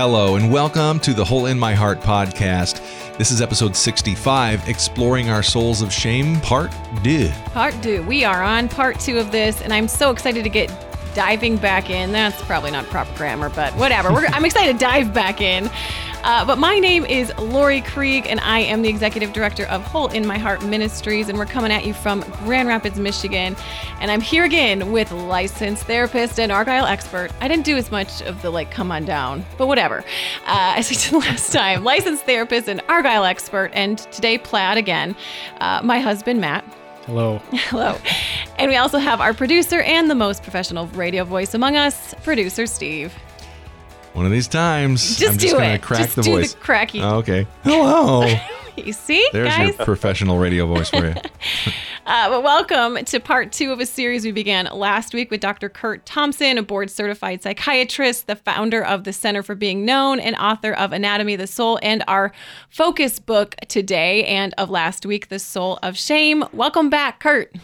Hello, and welcome to the Hole in My Heart podcast. This is episode 65, Exploring Our Souls of Shame, Part 2. Part two. We are on part two of this, and I'm so excited to get diving back in. That's probably not proper grammar, but whatever. I'm excited to dive back in. Uh, but my name is Lori Krieg, and I am the executive director of Hole in My Heart Ministries, and we're coming at you from Grand Rapids, Michigan. And I'm here again with licensed therapist and Argyle expert. I didn't do as much of the like, come on down, but whatever. Uh, as I did last time, licensed therapist and Argyle expert, and today plaid again. Uh, my husband Matt. Hello. Hello. And we also have our producer and the most professional radio voice among us, producer Steve. One of these times, Just I'm do just going to it. crack Just the do voice. the cracky. Oh, okay. Hello. You see, There's guys? your professional radio voice for you. Uh, but welcome to part two of a series we began last week with Dr. Curt Thompson, a board certified psychiatrist, the founder of the Center for Being Known, and author of Anatomy of the Soul, and our focus book today and of last week, The Soul of Shame. Welcome back, Curt.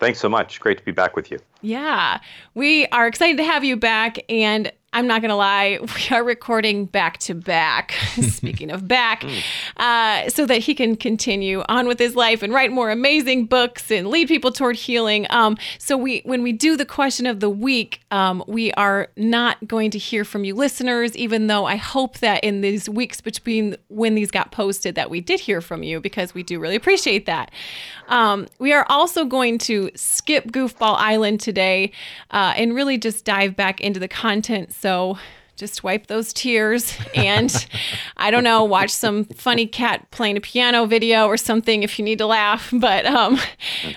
Thanks so much. Great to be back with you. Yeah, we are excited to have you back. And I'm not going to lie, we are recording back to back. Speaking of back, uh, so that he can continue on with his life and write more amazing books and lead people toward healing. Um, so we, when we do the question of the week, um, we are not going to hear from you listeners, even though I hope that in these weeks between when these got posted, that we did hear from you because we do really appreciate that. Um, we are also going to skip Goofball Island today uh, and really just dive back into the content. So just wipe those tears and I don't know, watch some funny cat playing a piano video or something if you need to laugh. But um,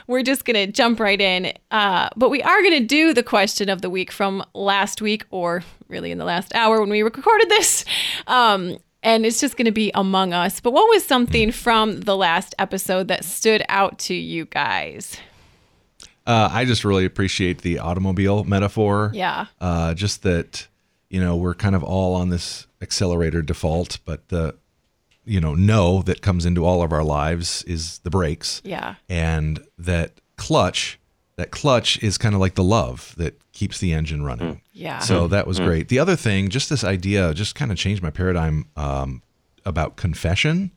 we're just going to jump right in. Uh, but we are going to do the question of the week from last week or really in the last hour when we recorded this. Um, and it's just going to be among us. But what was something from the last episode that stood out to you guys? Uh, I just really appreciate the automobile metaphor. Yeah. Uh, just that, you know, we're kind of all on this accelerator default, but the, you know, no that comes into all of our lives is the brakes. Yeah. And that clutch, that clutch is kind of like the love that keeps the engine running. Mm. Yeah. So mm. that was mm. great. The other thing, just this idea, just kind of changed my paradigm um, about confession.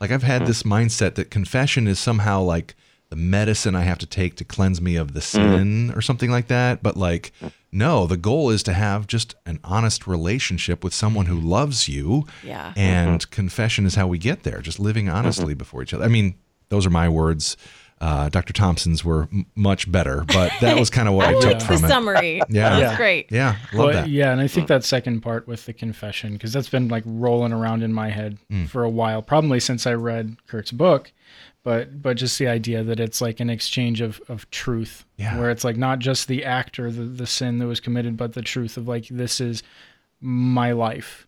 Like I've had this mindset that confession is somehow like the medicine I have to take to cleanse me of the mm. sin or something like that. But like, no, the goal is to have just an honest relationship with someone who loves you. Yeah. And mm-hmm. confession is how we get there, just living mm-hmm. honestly before each other. I mean, those are my words. Uh, Dr. Thompson's were m- much better, but that was kind of what I, I took liked the from it. summary. Yeah. that's Yeah. great. Yeah, love Well, that. Yeah, and I think that second part with the confession, because that's been like rolling around in my head Mm. for a while, probably since I read Curt's book. But but just the idea that it's like an exchange of, of truth, Yeah. where it's like not just the act or the, the sin that was committed, but the truth of like this is my life,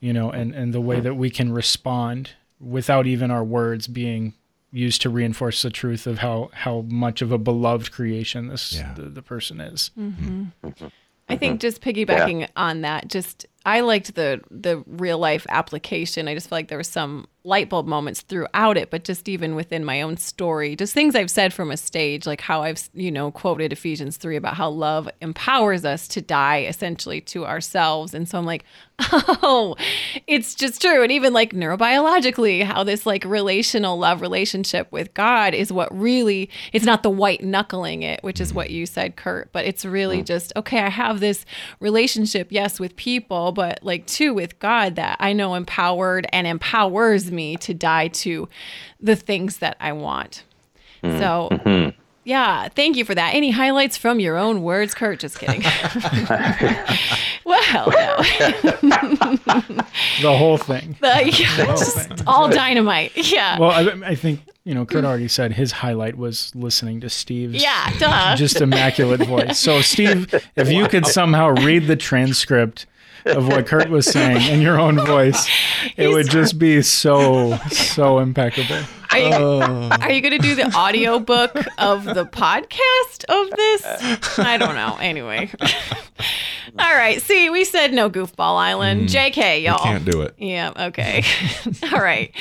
you know, and, and the way that we can respond without even our words being used to reinforce the truth of how, how much of a beloved creation this Yeah. the, the person is. Mm-hmm. Mm-hmm. I think just piggybacking on that, just I liked the the real life application. I just feel like there were some light bulb moments throughout it, but just even within my own story, just things I've said from a stage, like how I've you know quoted Ephesians three about how love empowers us to die essentially to ourselves, and so I'm like, oh, it's just true, and even like neurobiologically, how this like relational love relationship with God is what really it's not the white knuckling it, which is what you said, Curt, but it's really mm. just okay. I have this relationship, yes, with people, but like too with God that I know empowered and empowers me to die to the things that I want. Mm, so. Mm-hmm. Yeah, thank you for that. Any highlights from your own words, Curt? Just kidding. well, no. The whole thing. The- yeah, just all dynamite. Yeah. Well, I, I think you know Curt already said his highlight was listening to Steve's yeah, duh. just immaculate voice. So Steve, if you could somehow read the transcript of what Curt was saying in your own voice, it would just be so so impeccable. Are you, are you going to do the audio book of the podcast of this? I don't know. Anyway. All right. See, we said no goofball island. Hmm. JK, y'all. Can't do it. Yeah, okay. All right.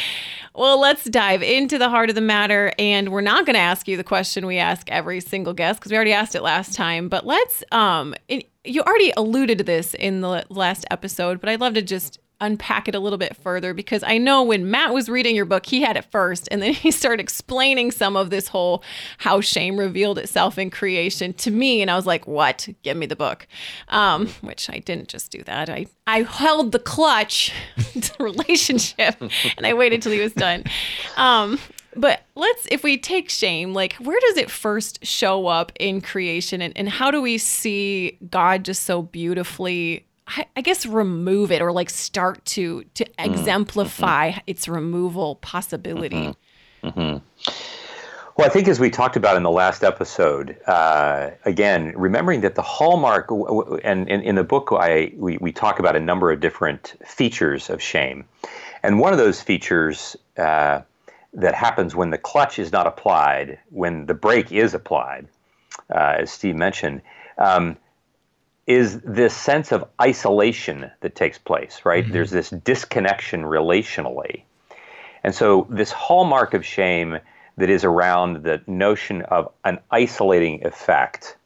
Well, let's dive into the heart of the matter. And we're not going to ask you the question we ask every single guest because we already asked it last time. But let's, um, you already alluded to this in the last episode, but I'd love to just unpack it a little bit further because I know when Matt was reading your book, he had it first, and then he started explaining some of this whole how shame revealed itself in creation to me, and I was like, "What? Give me the book," um, which I didn't just do that. I I held the clutch to relationship, and I waited till he was done. Um, but let's if we take shame like where does it first show up in creation and, and how do we see god just so beautifully I, I guess remove it or like start to to mm-hmm. exemplify mm-hmm. its removal possibility. Mm-hmm. Mm-hmm. Well, I think as we talked about in the last episode, uh, again, remembering that the hallmark, and, in the book, I we, we talk about a number of different features of shame, and one of those features uh, that happens when the clutch is not applied, when the brake is applied, uh, as Steve mentioned, um, is this sense of isolation that takes place, right? Mm-hmm. There's this disconnection relationally. And so, this hallmark of shame that is around the notion of an isolating effect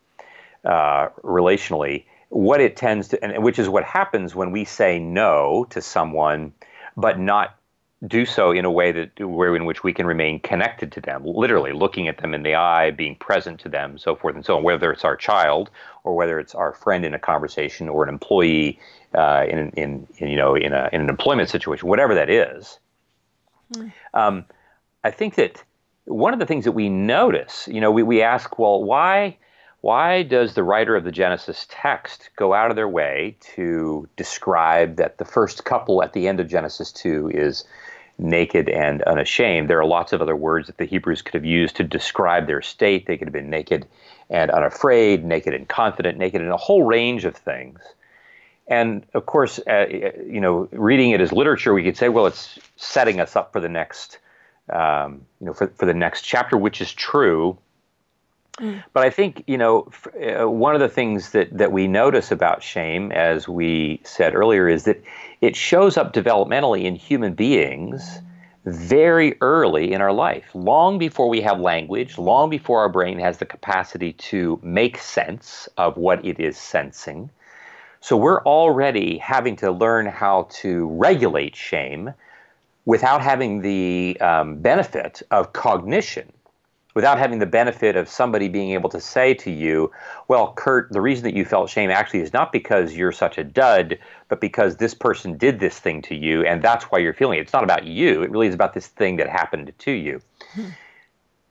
uh, relationally, what it tends to, and which is what happens when we say no to someone, but not do so in a way that where in which we can remain connected to them, literally looking at them in the eye, being present to them, so forth and so on. Whether it's our child or whether it's our friend in a conversation or an employee uh, in, in, in, you know in, a, in an employment situation, whatever that is. Mm. Um, I think that one of the things that we notice, you know, we, we ask, well, why why does the writer of the Genesis text go out of their way to describe that the first couple at the end of Genesis 2 is naked and unashamed. There are lots of other words that the Hebrews could have used to describe their state. They could have been naked and unafraid, naked and confident, naked in a whole range of things. And of course, uh, you know, reading it as literature, we could say, well, it's setting us up for the next, um, you know, for, for the next chapter, which is true. Mm. But I think you know uh, one of the things that that we notice about shame, as we said earlier, is that it shows up developmentally in human beings very early in our life, long before we have language, long before our brain has the capacity to make sense of what it is sensing. So we're already having to learn how to regulate shame without having the um, benefit of cognition without having the benefit of somebody being able to say to you, well, Curt, the reason that you felt shame actually is not because you're such a dud, but because this person did this thing to you, and that's why you're feeling it. It's not about you. It really is about this thing that happened to you. Hmm.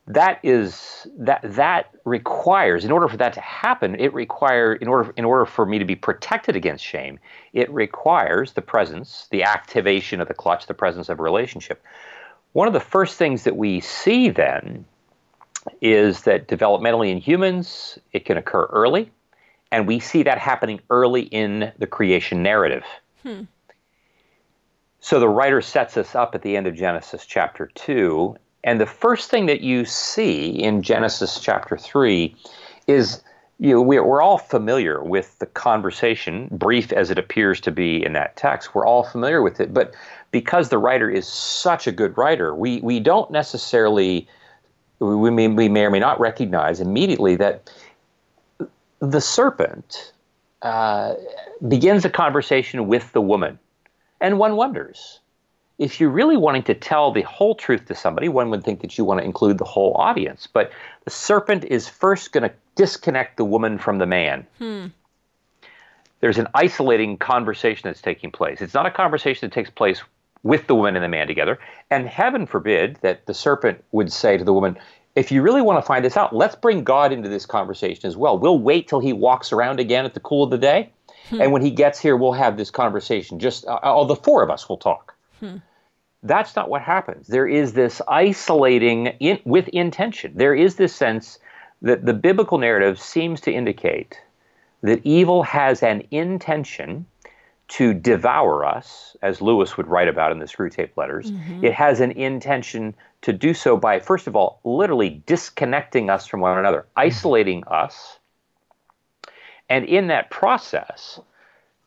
That is that that requires in order for that to happen it require in order in order for me to be protected against shame it requires the presence the activation of the clutch the presence of a relationship one of the first things that we see then is that developmentally in humans, it can occur early, and we see that happening early in the creation narrative. Hmm. So the writer sets us up at the end of Genesis chapter 2, and the first thing that you see in Genesis chapter 3 is you know, we're all familiar with the conversation, brief as it appears to be in that text. We're all familiar with it, but because the writer is such a good writer, we, we don't necessarily we may, we may or may not recognize immediately that the serpent uh, begins a conversation with the woman. And one wonders if you're really wanting to tell the whole truth to somebody, one would think that you want to include the whole audience. But the serpent is first going to disconnect the woman from the man. Hmm. There's an isolating conversation that's taking place. It's not a conversation that takes place with the woman and the man together. And heaven forbid that the serpent would say to the woman, if you really want to find this out, let's bring God into this conversation as well. We'll wait till he walks around again at the cool of the day. Hmm. And when he gets here, we'll have this conversation. Just uh, all the four of us will talk. Hmm. That's not what happens. There is this isolating in, with intention. There is this sense that the biblical narrative seems to indicate that evil has an intention to devour us, as Lewis would write about in the Screwtape letters. Mm-hmm. It has an intention to do so by, first of all, literally disconnecting us from one another, mm-hmm. isolating us. And in that process,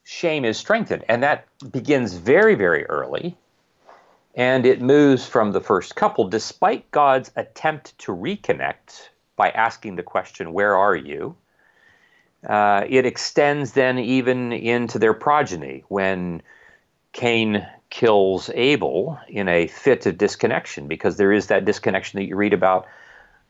shame is strengthened. And that begins very, very early. And it moves from the first couple, despite God's attempt to reconnect by asking the question, Where are you? Uh, it extends then even into their progeny when Cain kills Abel in a fit of disconnection, because there is that disconnection that you read about.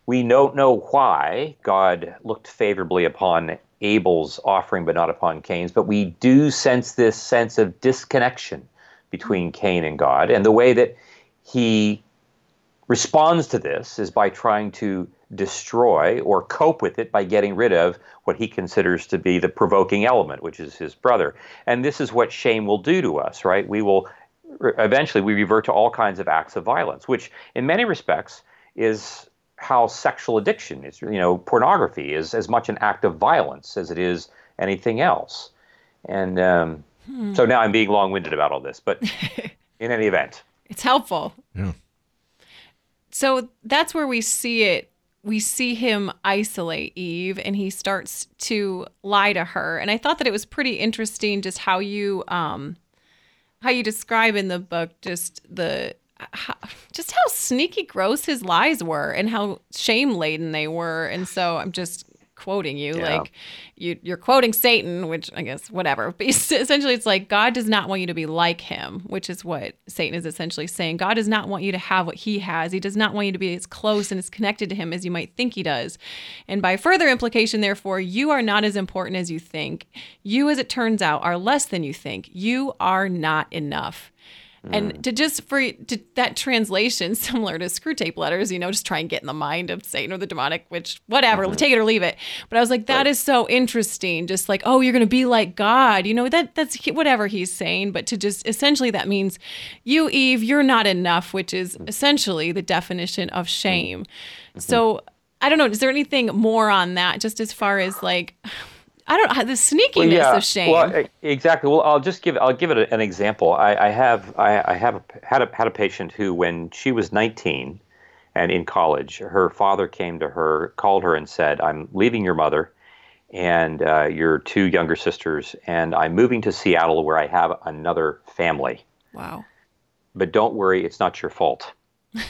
We don't know why God looked favorably upon Abel's offering but not upon Cain's, but we do sense this sense of disconnection between Cain and God. And the way that he responds to this is by trying to destroy or cope with it by getting rid of what he considers to be the provoking element, which is his brother. And this is what shame will do to us, right? We will eventually we revert to all kinds of acts of violence, which in many respects is how sexual addiction is, you know, pornography is as much an act of violence as it is anything else. And um, hmm. so now I'm being long winded about all this, but in any event, it's helpful. Yeah. So that's where we see it. We see him isolate Eve and he starts to lie to her. And I thought that it was pretty interesting just how you um how you describe in the book just the how, just how sneaky gross his lies were and how shame laden they were. And so I'm just quoting you yeah. like you you're quoting Satan, which I guess whatever. But essentially it's like God does not want you to be like him, which is what Satan is essentially saying. God does not want you to have what he has. He does not want you to be as close and as connected to him as you might think he does. And by further implication therefore, you are not as important as you think. You as it turns out are less than you think. You are not enough. And mm. to just for to, that translation, similar to Screwtape Letters, you know, just try and get in the mind of Satan or the demonic, which whatever, mm-hmm. take it or leave it. But I was like, that right. is so interesting. Just like, oh, you're going to be like God, you know, that that's whatever he's saying. But to just essentially that means you, Eve, you're not enough, which is mm. essentially the definition of shame. Mm-hmm. So I don't know. Is there anything more on that, just as far as like I don't know the sneakiness well, yeah. of shame. Well, exactly. Well, I'll just give I'll give it an example. I, I have I, I have a, had a had a patient who, when she was 19 and in college, her father came to her, called her, and said, "I'm leaving your mother and uh, your two younger sisters, and I'm moving to Seattle, where I have another family. Wow. But don't worry, it's not your fault."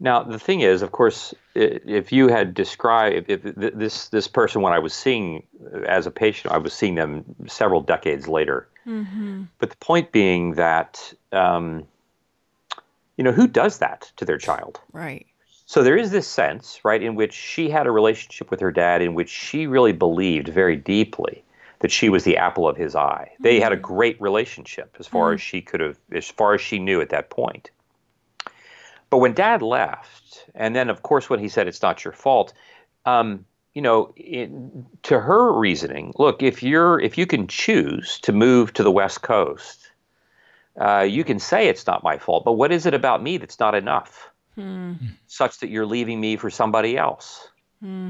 Now, the thing is, of course, if you had described if this this person when I was seeing as a patient, I was seeing them several decades later. Mm-hmm. But the point being that um, you know who does that to their child, right? So there is this sense, right, in which she had a relationship with her dad, in which she really believed very deeply that she was the apple of his eye. Mm-hmm. They had a mm-hmm. great relationship as far mm-hmm. as she could have, as far as she knew at that point. But when dad left, and then of course when he said it's not your fault, um, you know, it, to her reasoning, look, if you're if you can choose to move to the West Coast, uh, you can say it's not my fault. But what is it about me that's not enough, hmm. such that you're leaving me for somebody else? Hmm.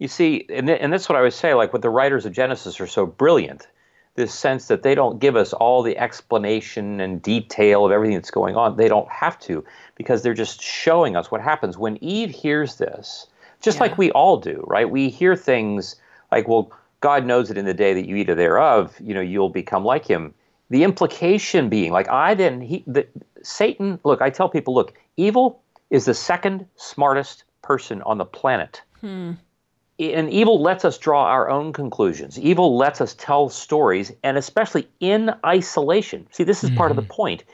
You see, and, th- and that's what I would say. Like what the writers of Genesis are so brilliant this sense that they don't give us all the explanation and detail of everything that's going on. They don't have to because they're just showing us what happens when Eve hears this, just yeah. like we all do, right? We hear things like, well, God knows that in the day that you eat of thereof, you know, you'll become like him. The implication being, like, I then, he, the, Satan, look, I tell people, look, evil is the second smartest person on the planet. Hmm and evil lets us draw our own conclusions. Evil lets us tell stories, and especially in isolation. See, this is mm-hmm. part of the mm-hmm. point.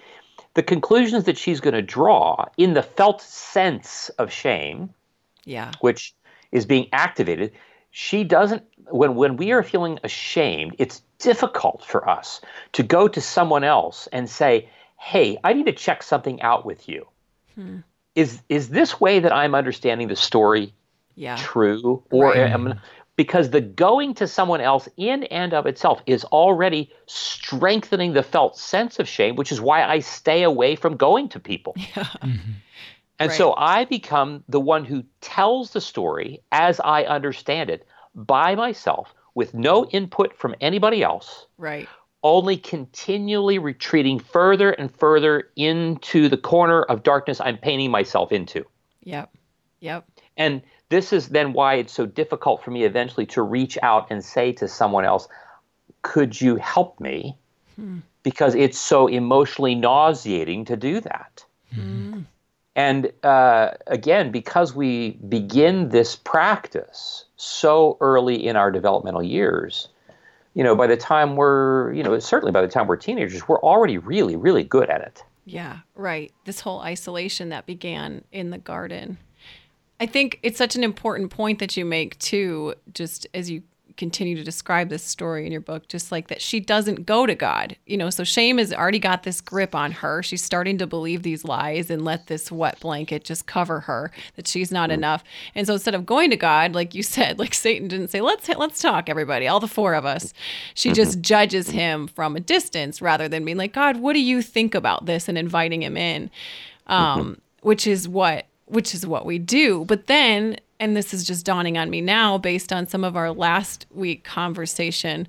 The conclusions that she's going to draw in the felt sense of shame, yeah, which is being activated, she doesn't. When when we are feeling ashamed, it's difficult for us to go to someone else and say, "Hey, I need to check something out with you." Hmm. Is is this way that I'm understanding the story yeah. true or right. um, because the going to someone else in and of itself is already strengthening the felt sense of shame which is why i stay away from going to people yeah. mm-hmm. and right. so i become the one who tells the story as i understand it by myself with no input from anybody else right only continually retreating further and further into the corner of darkness i'm painting myself into yep yep and this is then why it's so difficult for me eventually to reach out and say to someone else, could you help me? because it's so emotionally nauseating to do that. And uh, again, because we begin this practice so early in our developmental years, you know, by the time we're, you know, certainly by the time we're teenagers, we're already really, really good at it. Yeah, right. This whole isolation that began in the garden. I think it's such an important point that you make too, just as you continue to describe this story in your book, just like that she doesn't go to God. You know, so shame has already got this grip on her. She's starting to believe these lies and let this wet blanket just cover her that she's not mm-hmm. enough. And so instead of going to God, like you said, like Satan didn't say, "Let's let's talk, everybody, all the four of us." She just mm-hmm. judges him from a distance rather than being like, "God, what do you think about this?" and inviting him in. Mm-hmm. Um, which is what which is what we do. But then, and this is just dawning on me now based on some of our last week conversation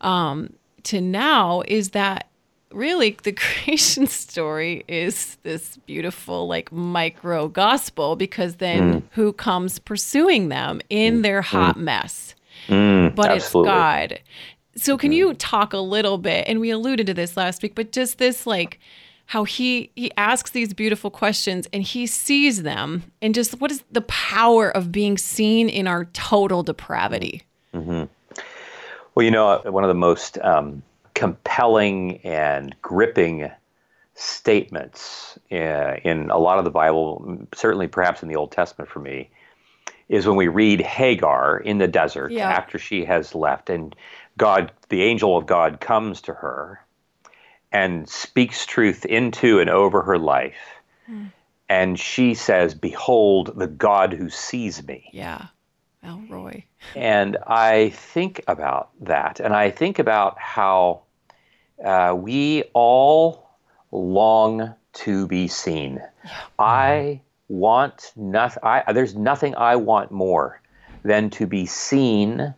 um, to now, is that really the creation story is this beautiful, like micro gospel because then who comes pursuing them in their hot mess? Mm, but absolutely. it's God. So can you talk a little bit and we alluded to this last week, but just this like how he he asks these beautiful questions and he sees them and just what is the power of being seen in our total depravity? Well, you know, one of the most um, compelling and gripping statements uh, in a lot of the Bible, certainly perhaps in the Old Testament for me, is when we read Hagar in the desert Yeah. after she has left, and God, the angel of God, comes to her and speaks truth into and over her life. And she says, Behold, the God who sees me. Yeah. El Roi. And I think about that, and I think about how uh, we all long to be seen. I want nothing. There's nothing I want more than to be seen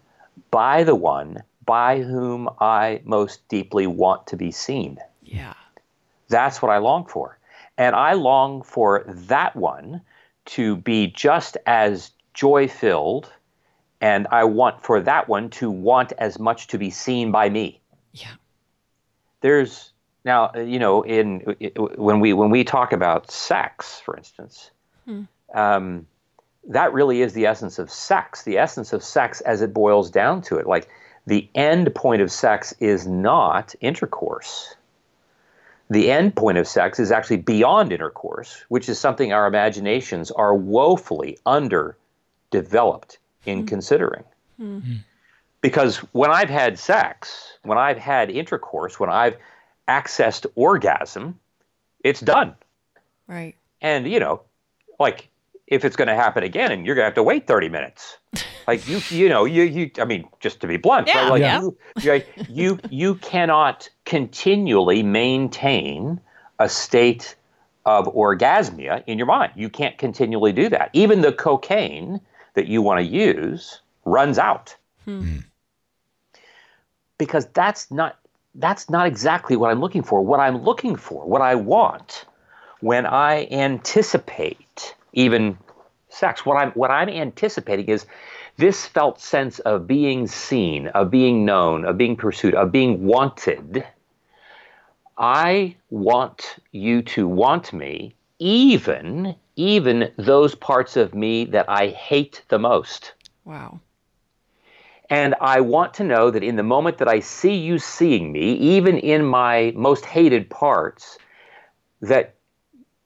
by the one by whom I most deeply want to be seen. Yeah. That's what I long for. And I long for that one to be just as joy filled, and I want for that one to want as much to be seen by me. Yeah. There's now, uh, you know, in when we when we talk about sex, for instance, um, that really is the essence of sex. The essence of sex, as it boils down to it, like the end point of sex is not intercourse the end point of sex is actually beyond intercourse, which is something our imaginations are woefully underdeveloped in hmm. considering. Hmm. Hmm. Because when I've had sex, when I've had intercourse, when I've accessed orgasm, it's done. Right. And, you know, like if it's going to happen again and you're going to have to wait 30 minutes. Like you, you know, you, you, I mean, just to be blunt, Yeah, right? Like yeah. you, you, you, you cannot continually maintain a state of orgasmia in your mind. You can't continually do that. Even the cocaine that you want to use runs out. Hmm. Hmm. Because that's not that's not exactly what I'm looking for. What I'm looking for, what I want when I anticipate even sex, what I'm what I'm anticipating is this felt sense of being seen, of being known, of being pursued, of being wanted. I want you to want me, even even those parts of me that I hate the most. Wow. And I want to know that in the moment that I see you seeing me, even in my most hated parts, that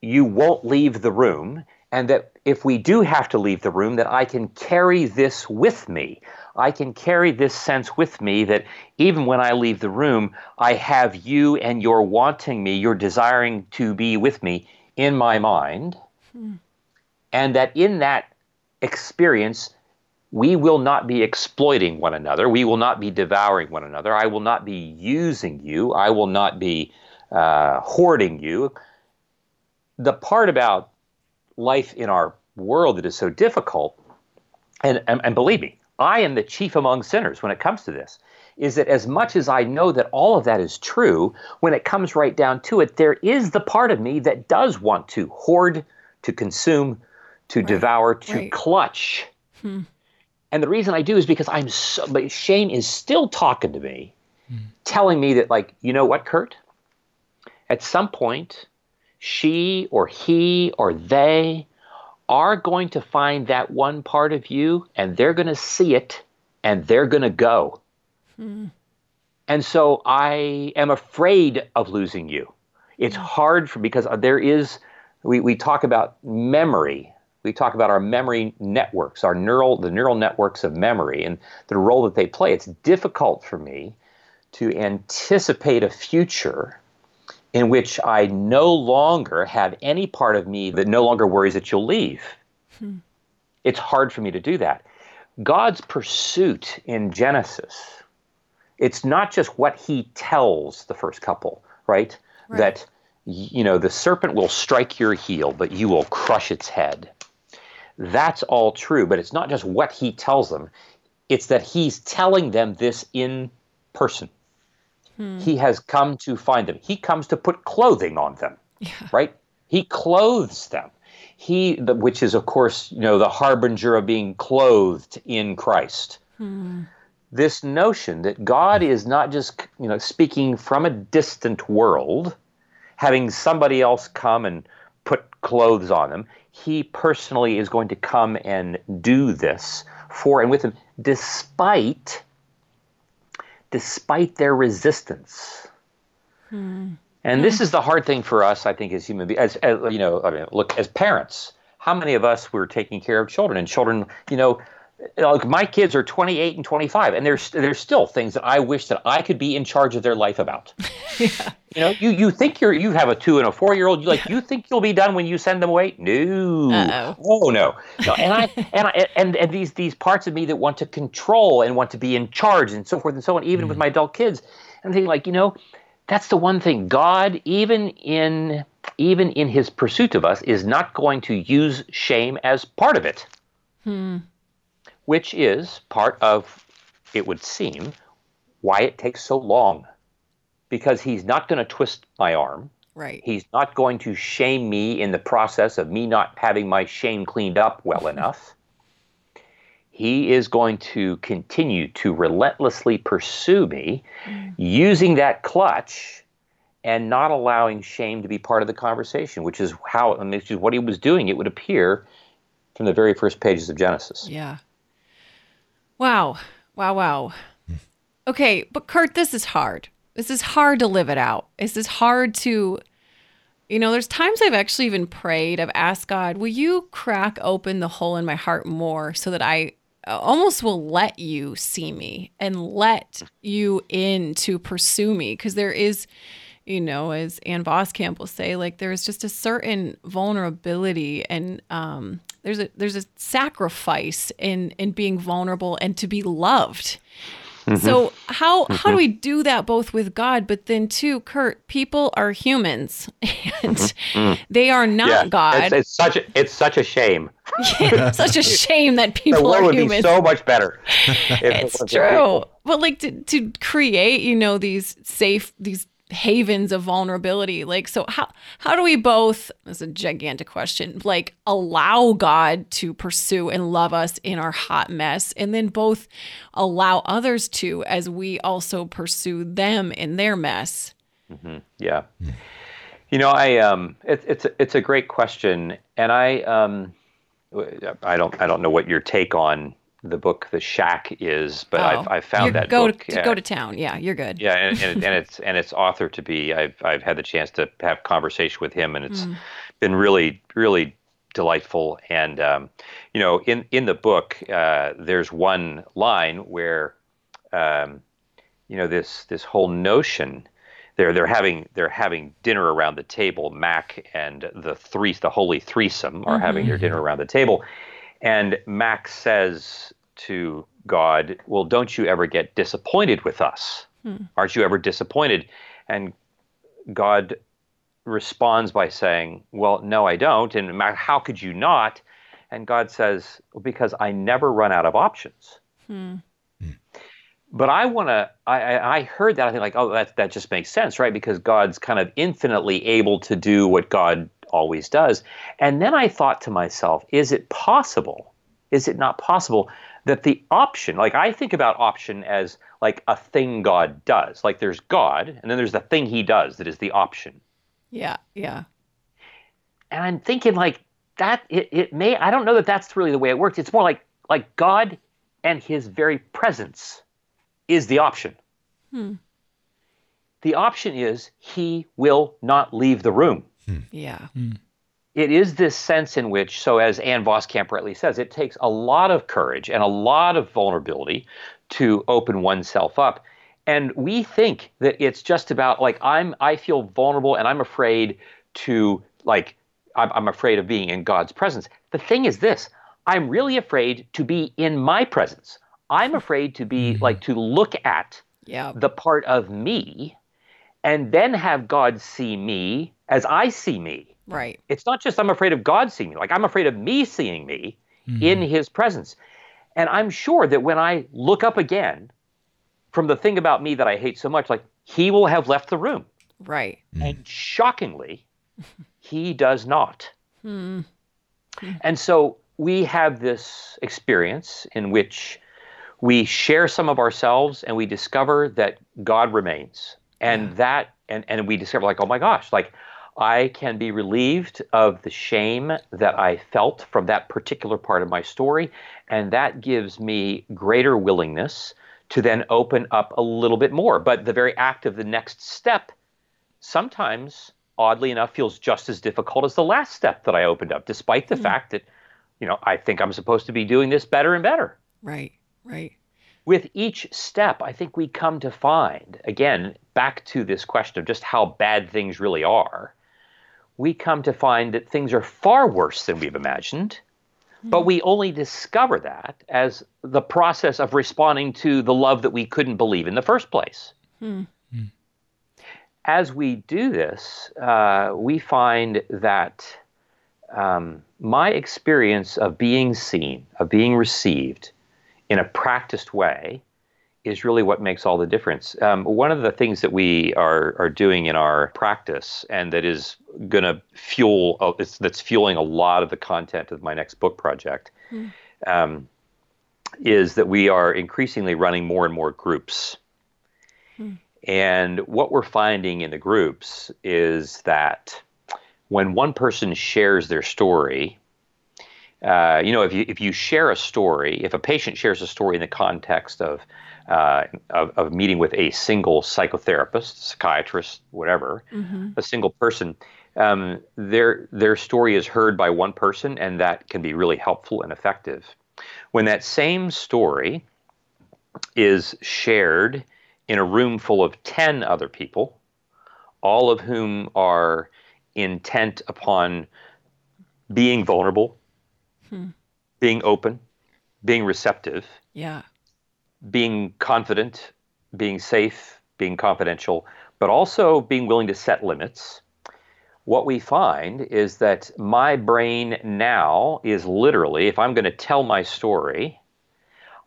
you won't leave the room, and that if we do have to leave the room, that I can carry this with me. I can carry this sense with me that even when I leave the room, I have you and your wanting me, your desiring to be with me in my mind. And that in that experience, we will not be exploiting one another. We will not be devouring one another. I will not be using you. I will not be uh, hoarding you. The part about life in our world that is so difficult, and, and, and believe me, I am the chief among sinners when it comes to this, is that as much as I know that all of that is true, when it comes right down to it, there is the part of me that does want to hoard, to consume, to devour, to right. clutch. Hmm. And the reason I do is because I'm so, but shame is still talking to me hmm. telling me that, like, you know what, Curt? At some point, she or he or they are going to find that one part of you and they're going to see it and they're going to go. And so I am afraid of losing you. It's mm. hard for because uh, there is we, we talk about memory. We talk about our memory networks, our neural the neural networks of memory and the role that they play. It's difficult for me to anticipate a future in which I no longer have any part of me that no longer worries that you'll leave. Hmm. It's hard for me to do that. God's pursuit in Genesis, it's not just what he tells the first couple, right? Right. That you know, the serpent will strike your heel, but you will crush its head. That's all true, but it's not just what he tells them. It's that he's telling them this in person. Hmm. He has come to find them. He comes to put clothing on them, right? He clothes them. He, the, which is of course, you know, the harbinger of being clothed in Christ. Hmm. This notion that God is not just, you know, speaking from a distant world, having somebody else come and put clothes on them. He personally is going to come and do this for and with them, despite despite their resistance. Hmm. And this hmm. is the hard thing for us, I think, as human beings. As, as you know, I mean, look, as parents, how many of us were taking care of children and children, you know, like my kids are 28 and 25 and there's there's still things that I wish that I could be in charge of their life about. You know, you you think you're you have a 2 and a 4 year old, you like you think you'll be done when you send them away? No. Uh-oh. Oh no. no. And I and I and, and these these parts of me that want to control and want to be in charge and so forth and so on even with mm. my adult kids. And I'm thinking like, you know, that's the one thing God even in even in his pursuit of us is not going to use shame as part of it hmm. Which is part of, it would seem, why it takes so long. Because he's not going to twist my arm. Right. He's not going to shame me in the process of me not having my shame cleaned up well enough. He is going to continue to relentlessly pursue me mm. using that clutch and not allowing shame to be part of the conversation, which is how, mean, which is what he was doing, it would appear from the very first pages of Genesis. Yeah. Wow. Wow. Wow. Okay, but Curt, this is hard. This is hard to live it out. This is hard to, you know, there's times I've actually even prayed, I've asked God, will you crack open the hole in my heart more so that I uh, almost will let you see me and let you in to pursue me? Because there is, you know, as Ann Voskamp will say, like there's just a certain vulnerability and um, there's a there's a sacrifice in in being vulnerable and to be loved. Mm-hmm. So how how do mm-hmm. we do that both with God, but then too, Curt? People are humans, and mm-hmm. they are not God. It's, it's such a, it's such a shame. Such a shame that people The world are would be so much better. if it it's true, but like to to create, you know, these safe these havens of vulnerability. Like, so how how do we both? This is a gigantic question. Like, allow God to pursue and love us in our hot mess, and then both allow others to, as we also pursue them in their mess. Yeah. You know, I um, it, it's it's a great question, and I um, I don't I don't know what your take on the book The Shack is, but I've, Oh, I've found that go book. to, yeah. go to town. Yeah, you're good. Yeah, and, and, and it's and its author to be. I've I've had the chance to have conversation with him, and it's been really really delightful. And um, you know, in in the book, uh, there's one line where, um, you know, this this whole notion. They're they're having they're having dinner around the table. Mack and the three the holy threesome are having their dinner around the table, and Max says to God, Well, don't you ever get disappointed with us? Hmm. Aren't you ever disappointed? And God responds by saying, Well, no, I don't. And Max, how could you not? And God says, well, Because I never run out of options. Hmm. Hmm. But I want to. I, I I heard that. I think like, oh, that that just makes sense, right? Because God's kind of infinitely able to do what God always does. And then I thought to myself, is it possible? Is it not possible that the option, like I think about option as like a thing God does. Like there's God, and then there's the thing he does that is the option. Yeah, yeah. And I'm thinking like that it, it may I don't know that that's really the way it works. It's more like like God and his very presence is the option. Hmm. The option is he will not leave the room. Hmm. Yeah. Hmm. It is this sense in which, so as Ann Voskamp rightly says, it takes a lot of courage and a lot of vulnerability to open oneself up. And we think that it's just about like I'm I feel vulnerable and I'm afraid to like I'm, I'm afraid of being in God's presence. The thing is this I'm really afraid to be in my presence. I'm afraid to be hmm. like to look at Yeah. the part of me and then have God see me as I see me. Right. It's not just I'm afraid of God seeing me, like I'm afraid of me seeing me mm-hmm. in his presence. And I'm sure that when I look up again from the thing about me that I hate so much, like he will have left the room. Right. Mm. And shockingly, he does not. Hmm. And so we have this experience in which we share some of ourselves and we discover that God remains. And that and, and we discover like, oh my gosh, like I can be relieved of the shame that I felt from that particular part of my story. And that gives me greater willingness to then open up a little bit more. But the very act of the next step sometimes, oddly enough, feels just as difficult as the last step that I opened up, despite the hmm. fact that, you know, I think I'm supposed to be doing this better and better. Right. Right. With each step, I think we come to find, again, back to this question of just how bad things really are, we come to find that things are far worse than we've imagined. But we only discover that as the process of responding to the love that we couldn't believe in the first place as we do this, uh, we find that um, my experience of being seen, of being received in a practiced way, is really what makes all the difference. Um, one of the things that we are, are doing in our practice, and that is going to fuel, uh, it's, that's fueling a lot of the content of my next book project, um, is that we are increasingly running more and more groups. And what we're finding in the groups is that when one person shares their story, uh, you know, if you if you share a story, if a patient shares a story in the context of uh, of, of meeting with a single psychotherapist, psychiatrist, whatever, a single person, um, their their story is heard by one person, and that can be really helpful and effective. When that same story is shared in a room full of 10 other people, all of whom are intent upon being vulnerable, Hmm. being open, being receptive, Yeah. being confident, being safe, being confidential, but also being willing to set limits. What we find is that my brain now is literally, if I'm going to tell my story,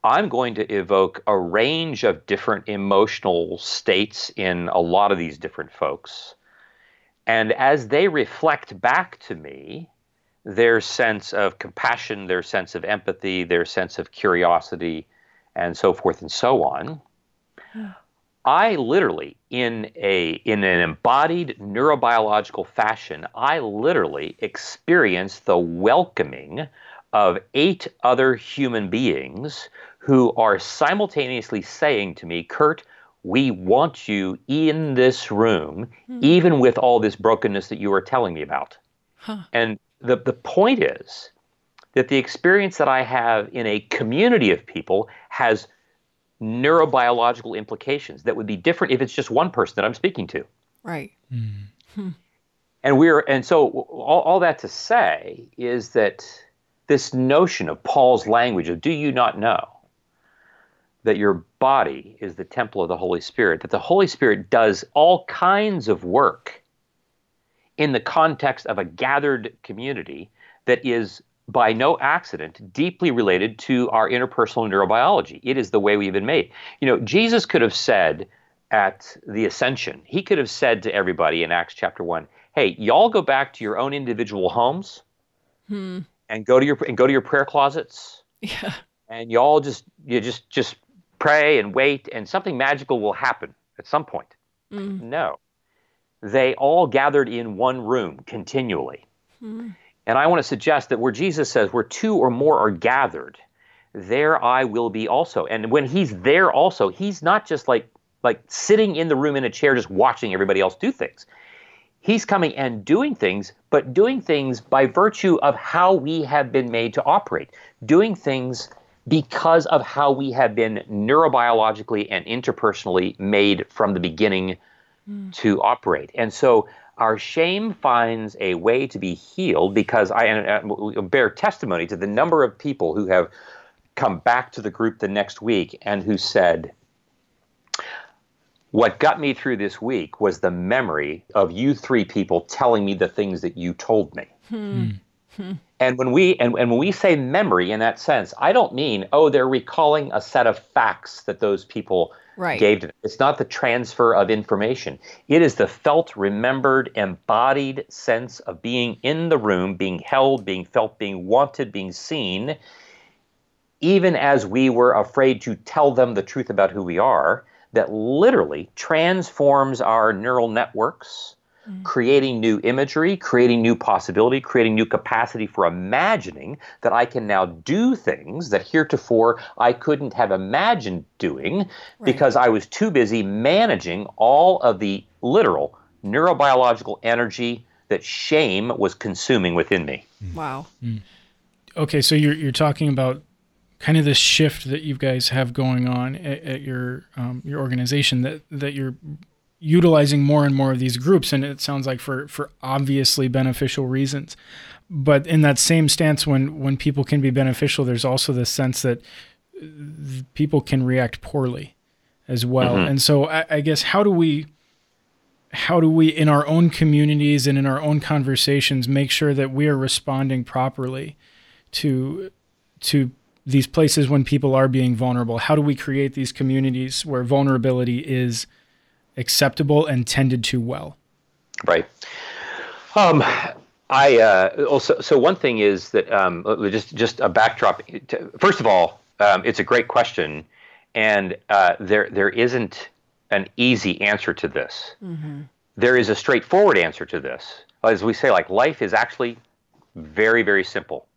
I'm going to evoke a range of different emotional states in a lot of these different folks. And as they reflect back to me, their sense of compassion, their sense of empathy, their sense of curiosity, and so forth and so on, I literally, in a in an embodied neurobiological fashion, I literally experience the welcoming of eight other human beings who are simultaneously saying to me, Curt, we want you in this room, hmm. even with all this brokenness that you are telling me about. And the, the point is that the experience that I have in a community of people has neurobiological implications that would be different if it's just one person that I'm speaking to. Right. Hmm. Hmm. And we're and so all, all that to say is that this notion of Paul's language of do you not know that your body is the temple of the Holy Spirit, that the Holy Spirit does all kinds of work in the context of a gathered community that is by no accident deeply related to our interpersonal neurobiology. It is the way we've been made. You know, Jesus could have said at the ascension, he could have said to everybody in Acts chapter 1, "Hey, y'all go back to your own individual homes and go to your and go to your prayer closets Yeah. and y'all just you just just pray and wait, and something magical will happen at some point. Mm. No. They all gathered in one room continually. Mm. And I want to suggest that where Jesus says, where two or more are gathered, there I will be also. And when he's there also, he's not just like like sitting in the room in a chair just watching everybody else do things. He's coming and doing things, but doing things by virtue of how we have been made to operate. Doing things because of how we have been neurobiologically and interpersonally made from the beginning mm. to operate. And so our shame finds a way to be healed because I uh, bear testimony to the number of people who have come back to the group the next week and who said, What got me through this week was the memory of you three people telling me the things that you told me. Hmm. Hmm. And when we and, and when we say memory in that sense, I don't mean, oh, they're recalling a set of facts that those people right. gave to them. It's not the transfer of information. It is the felt, remembered, embodied sense of being in the room, being held, being felt, being wanted, being seen, even as we were afraid to tell them the truth about who we are, that literally transforms our neural networks Mm. creating new imagery, creating new possibility, creating new capacity for imagining that I can now do things that heretofore I couldn't have imagined doing right. because I was too busy managing all of the literal neurobiological energy that shame was consuming within me. Mm. Wow. Mm. Okay, so you're you're talking about kind of this shift that you guys have going on at, at your um, your organization that that you're utilizing more and more of these groups and it sounds like for for obviously beneficial reasons. But in that same stance when when people can be beneficial there's also the sense that people can react poorly as well. Mm-hmm. and so I, I guess how do we how do we in our own communities and in our own conversations make sure that we are responding properly to to these places when people are being vulnerable? How do we create these communities where vulnerability is acceptable and tended to well? Right. Um, I uh, also so one thing is that um, just just a backdrop. First of all, um, it's a great question, and uh, there there isn't an easy answer to this. Mm-hmm. There is a straightforward answer to this. As we say, like life is actually very very simple,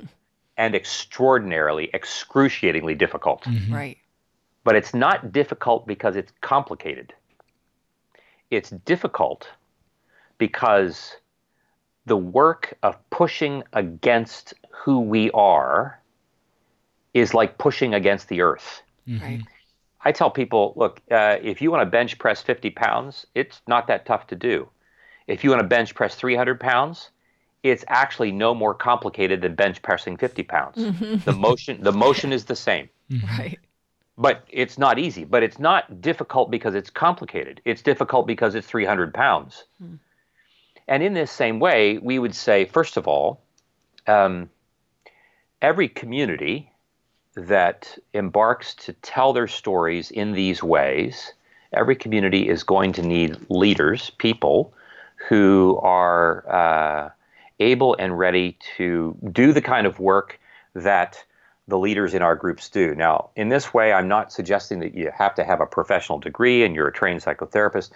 and extraordinarily, excruciatingly difficult. Mm-hmm. Right. But it's not difficult because it's complicated it's difficult because the work of pushing against who we are is like pushing against the earth. Mm-hmm. Right. I tell people, look, uh, if you want to bench press 50 pounds, it's not that tough to do. If you want to bench press 300 pounds, it's actually no more complicated than bench pressing 50 pounds. Mm-hmm. The motion, the motion is the same. Right but it's not easy. But it's not difficult because it's complicated. It's difficult because it's 300 pounds. Hmm. And in this same way, we would say, first of all, um, every community that embarks to tell their stories in these ways, every community is going to need leaders, people who are uh, able and ready to do the kind of work that the leaders in our groups do. Now, in this way, I'm not suggesting that you have to have a professional degree and you're a trained psychotherapist.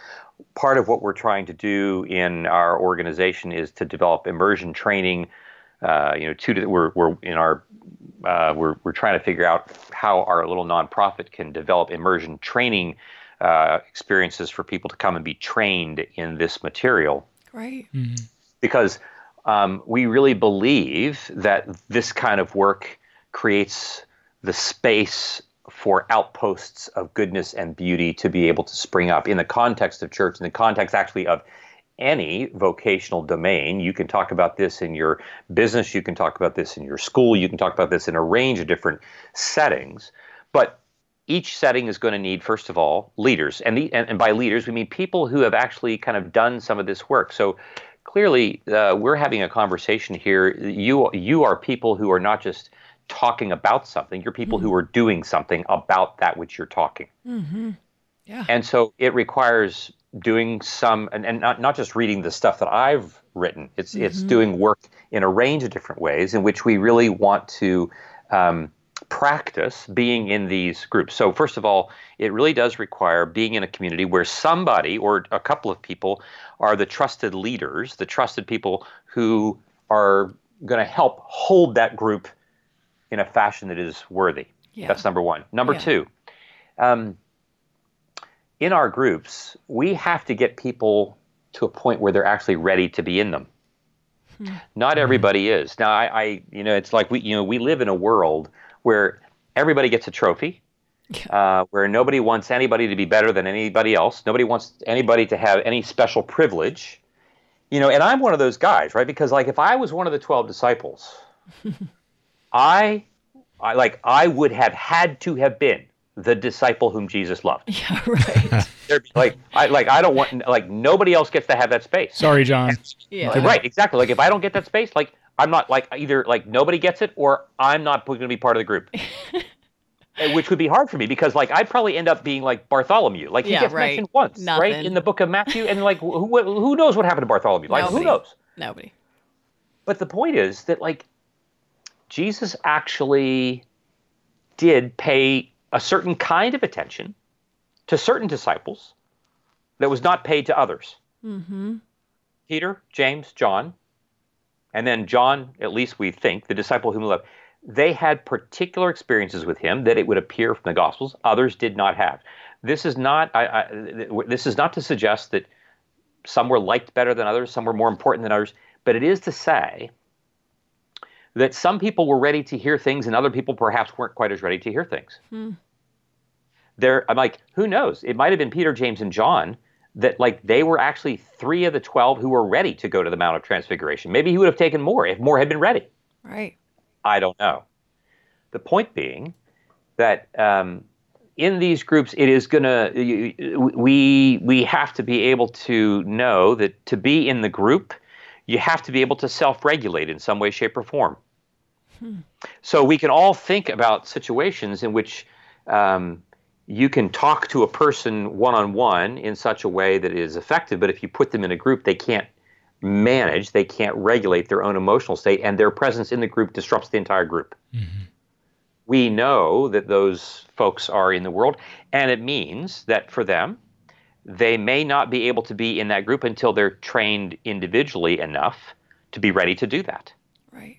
Part of what we're trying to do in our organization is to develop immersion training. Uh, you know, two to we're we're in our uh, we're we're trying to figure out how our little nonprofit can develop immersion training uh, experiences for people to come and be trained in this material. Right. Mm-hmm. Because um, we really believe that this kind of work creates the space for outposts of goodness and beauty to be able to spring up in the context of church, in the context actually of any vocational domain. You can talk about this in your business, you can talk about this in your school, you can talk about this in a range of different settings. But each setting is going to need, first of all, leaders. And, the, and, and by leaders, we mean people who have actually kind of done some of this work. So clearly, uh, we're having a conversation here. You, you are people who are not just talking about something. You're people mm-hmm. who are doing something about that which you're talking. Mm-hmm. Yeah. And so it requires doing some, and, and not, not just reading the stuff that I've written. It's mm-hmm. it's doing work in a range of different ways in which we really want to um, practice being in these groups. So, first of all, it really does require being in a community where somebody or a couple of people are the trusted leaders, the trusted people who are going to help hold that group in a fashion that is worthy. Yeah. That's number one. Number Yeah. two, um, in our groups, we have to get people to a point where they're actually ready to be in them. Not everybody is. Now, I, I, you know, it's like we, you know, we live in a world where everybody gets a trophy, uh, where nobody wants anybody to be better than anybody else. Nobody wants anybody to have any special privilege. You know, and I'm one of those guys, right? Because like, if I was one of the twelve disciples, I, I like, I would have had to have been the disciple whom Jesus loved. Yeah, right. Like, I like, I don't want like nobody else gets to have that space. Sorry, John. Yeah. Right, exactly. Like if I don't get that space, like I'm not like either like nobody gets it or I'm not going to be part of the group. Which would be hard for me because like I'd probably end up being like Bartholomew. Like he Yeah, gets right. mentioned once, right, in the book of Matthew, and like who, who who knows what happened to Bartholomew? Like Nobody. who knows? Nobody. But the point is that like Jesus actually did pay a certain kind of attention to certain disciples that was not paid to others. Mm-hmm. Peter, James, John, and then John, at least we think, the disciple whom he loved, they had particular experiences with him that it would appear from the Gospels others did not have. This is not. I, I, this is not to suggest that some were liked better than others, some were more important than others, but it is to say that some people were ready to hear things and other people perhaps weren't quite as ready to hear things. There, I'm like, who knows? It might have been Peter, James, and John that like they were actually three of the twelve who were ready to go to the Mount of Transfiguration. Maybe he would have taken more if more had been ready. Right. I don't know. The point being that um, in these groups, it is gonna we we have to be able to know that to be in the group, you have to be able to self-regulate in some way, shape, or form. So we can all think about situations in which um, you can talk to a person one-on-one in such a way that is effective, but if you put them in a group, they can't manage, they can't regulate their own emotional state, and their presence in the group disrupts the entire group. We know that those folks are in the world, and it means that for them, they may not be able to be in that group until they're trained individually enough to be ready to do that. Right.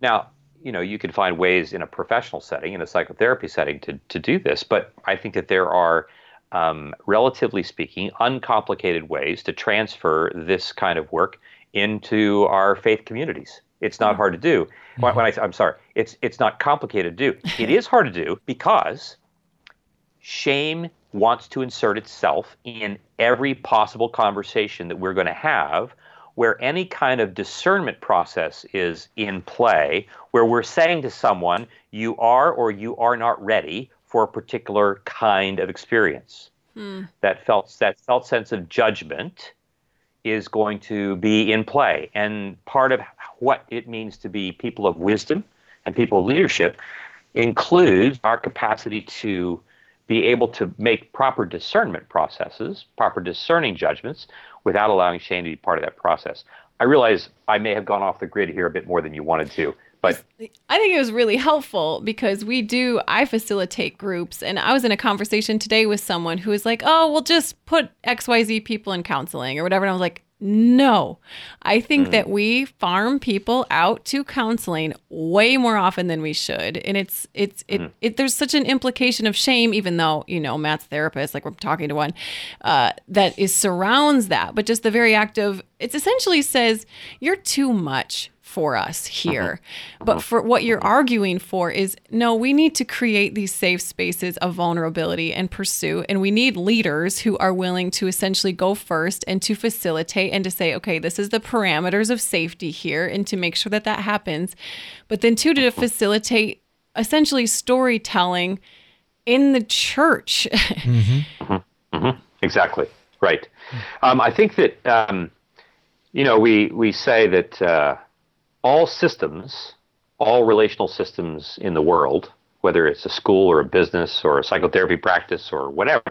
Now, you know, you can find ways in a professional setting, in a psychotherapy setting, to, to do this, but I think that there are, um, relatively speaking, uncomplicated ways to transfer this kind of work into our faith communities. It's not hard to do. When, when I, I'm sorry, it's it's not complicated to do. It is hard to do because shame wants to insert itself in every possible conversation that we're going to have where any kind of discernment process is in play, where we're saying to someone, you are or you are not ready for a particular kind of experience. Hmm. That felt that felt sense of judgment is going to be in play. And part of what it means to be people of wisdom and people of leadership includes our capacity to be able to make proper discernment processes, proper discerning judgments, without allowing shame to be part of that process. I realize I may have gone off the grid here a bit more than you wanted to, but I think it was really helpful because we do, I facilitate groups. And I was in a conversation today with someone who was like, oh, we'll just put XYZ people in counseling or whatever. And I was like, no, I think that we farm people out to counseling way more often than we should. And it's, it's, it, it, there's such an implication of shame, even though, you know, Matt's therapist, like we're talking to one, uh, that is surrounds that. But just the very act of, it essentially says, you're too much for us here. But for what you're arguing for is no, we need to create these safe spaces of vulnerability and pursuit. And we need leaders who are willing to essentially go first and to facilitate and to say, okay, this is the parameters of safety here and to make sure that that happens. But then, two, to facilitate essentially storytelling in the church. Exactly right. Um, I think that um, you know we we say that uh, all systems, all relational systems in the world, whether it's a school or a business or a psychotherapy practice or whatever,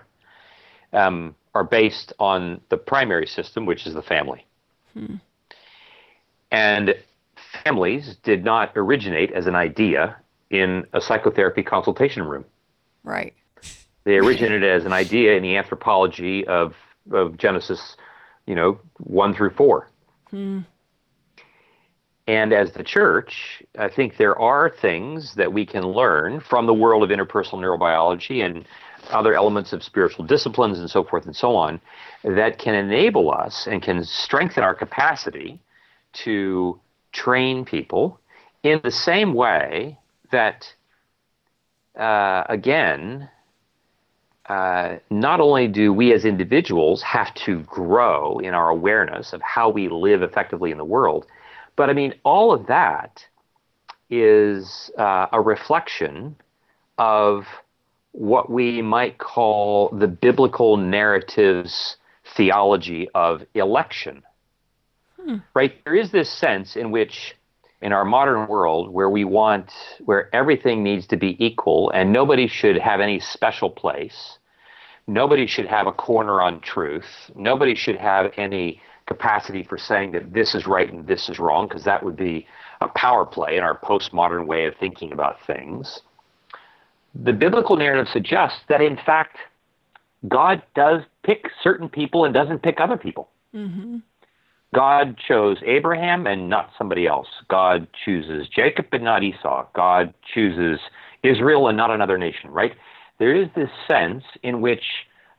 um, are based on the primary system, which is the family. And families did not originate as an idea in a psychotherapy consultation room. Right. They originated as an idea in the anthropology of, of Genesis, you know, one through four. And as the church, I think there are things that we can learn from the world of interpersonal neurobiology and other elements of spiritual disciplines and so forth and so on that can enable us and can strengthen our capacity to train people in the same way that, uh, again, uh, not only do we as individuals have to grow in our awareness of how we live effectively in the world, but I mean, all of that is uh, a reflection of what we might call the biblical narrative's theology of election. Right? There is this sense in which, in our modern world, where we want, where everything needs to be equal and nobody should have any special place, nobody should have a corner on truth, nobody should have any capacity for saying that this is right and this is wrong, because that would be a power play in our postmodern way of thinking about things the biblical narrative suggests that in fact God does pick certain people and doesn't pick other people. Mm-hmm. God chose Abraham and not somebody else. God chooses Jacob and not Esau. God chooses Israel and not another nation, right? There is this sense in which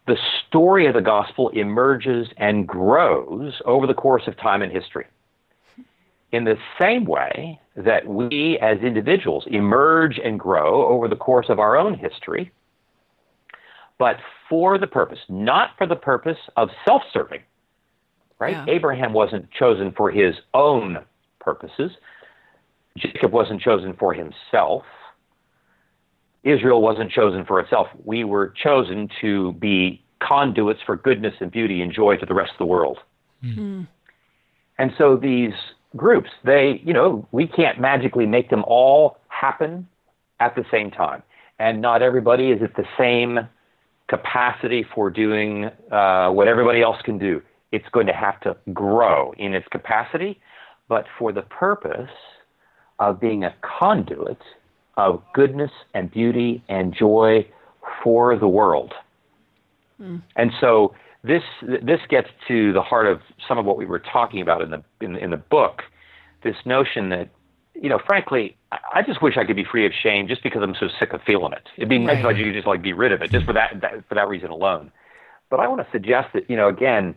the story of the gospel emerges and grows over the course of time and history. In the same way that we as individuals emerge and grow over the course of our own history, but for the purpose, not for the purpose of self serving, right? Yeah. Abraham wasn't chosen for his own purposes, Jacob wasn't chosen for himself. Israel wasn't chosen for itself. We were chosen to be conduits for goodness and beauty and joy to the rest of the world. And so these groups, they, you know, we can't magically make them all happen at the same time. And not everybody is at the same capacity for doing uh, what everybody else can do. It's going to have to grow in its capacity, but for the purpose of being a conduit of goodness and beauty and joy for the world. And so this this gets to the heart of some of what we were talking about in the in, in the book. This notion that you know, frankly, I, just wish I could be free of shame just because I'm so sick of feeling it. It'd be nice if I could just like be rid of it just for that, that for that reason alone. But I want to suggest that you know again,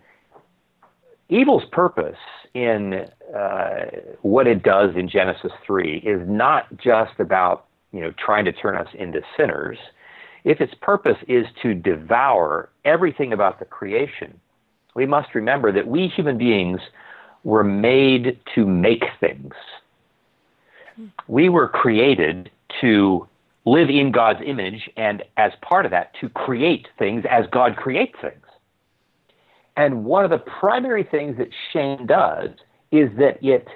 evil's purpose in uh, what it does in Genesis three is not just about you know trying to turn us into sinners if its purpose is to devour everything about the creation, we must remember that we human beings were made to make things. We were created to live in God's image, and as part of that, to create things as God creates things. And one of the primary things that shame does is that it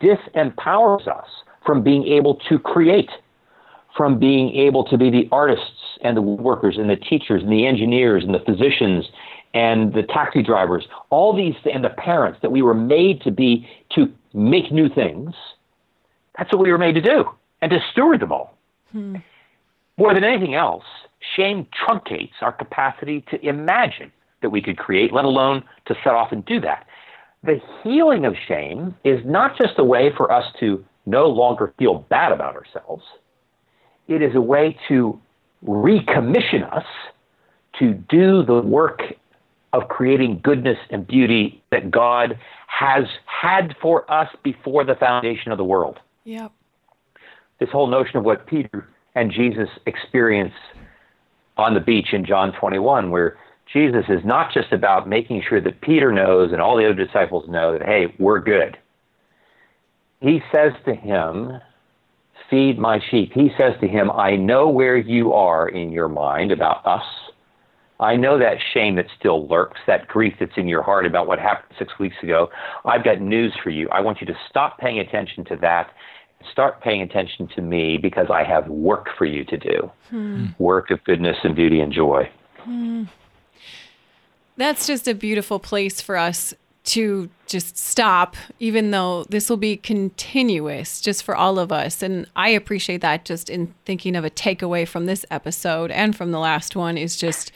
disempowers us from being able to create from being able to be the artists and the workers and the teachers and the engineers and the physicians and the taxi drivers, all these and the parents that we were made to be to make new things. That's what we were made to do and to steward them all. Hmm. More than anything else, shame truncates our capacity to imagine that we could create, let alone to set off and do that. The healing of shame is not just a way for us to no longer feel bad about ourselves it is a way to recommission us to do the work of creating goodness and beauty that God has had for us before the foundation of the world. Yep. This whole notion of what Peter and Jesus experience on the beach in John 21, where Jesus is not just about making sure that Peter knows and all the other disciples know that, hey, we're good. He says to him, feed my sheep. He says to him, I know where you are in your mind about us. I know that shame that still lurks, that grief that's in your heart about what happened six weeks ago. I've got news for you. I want you to stop paying attention to that. Start paying attention to me because I have work for you to do hmm. work of goodness and beauty and joy. Hmm. That's just a beautiful place for us to just stop, even though this will be continuous just for all of us. And I appreciate that just in thinking of a takeaway from this episode and from the last one is just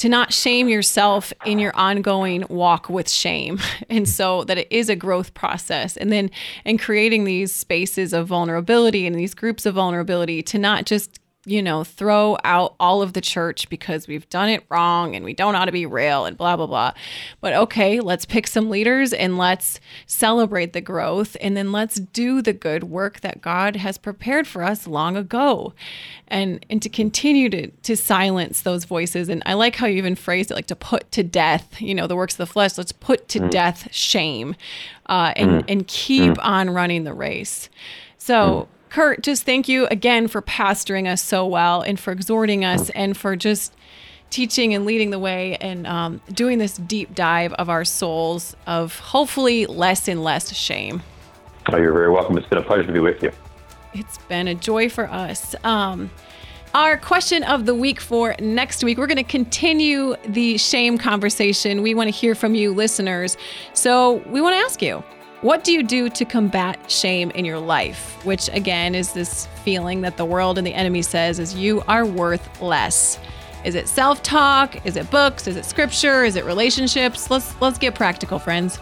to not shame yourself in your ongoing walk with shame. And so that it is a growth process. And then in creating these spaces of vulnerability and these groups of vulnerability, to not just you know, throw out all of the church because we've done it wrong and we don't ought to be real and blah, blah, blah. But okay, let's pick some leaders and let's celebrate the growth and then let's do the good work that God has prepared for us long ago. And and to continue to to silence those voices. And I like how you even phrased it like to put to death, you know, the works of the flesh. Let's put to mm. death shame uh, and, mm. and keep mm. on running the race. So Curt, just thank you again for pastoring us so well and for exhorting us and for just teaching and leading the way and um, doing this deep dive of our souls of hopefully less and less shame. Oh, you're very welcome. It's been a pleasure to be with you. It's been a joy for us. Um, our question of the week for next week, we're going to continue the shame conversation. We want to hear from you, listeners. So we want to ask you what do you do to combat shame in your life? Which again is this feeling that the world and the enemy says is you are worth less. Is it self-talk? Is it books? Is it scripture? Is it relationships? Let's let's get practical, friends.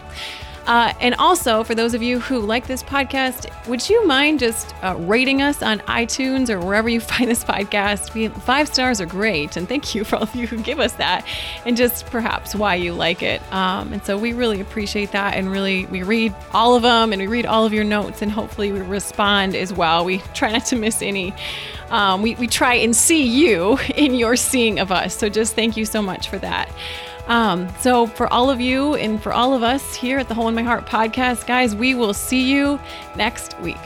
Uh, and also, for those of you who like this podcast, would you mind just uh, rating us on iTunes or wherever you find this podcast? Five stars are great. And thank you for all of you who give us that and just perhaps why you like it. Um, and so we really appreciate that. And really, we read all of them and we read all of your notes and hopefully we respond as well. We try not to miss any. Um, we, we try and see you in your seeing of us. So just thank you so much for that. Um, so, for all of you and for all of us here at the Hole in My Heart podcast, guys, we will see you next week.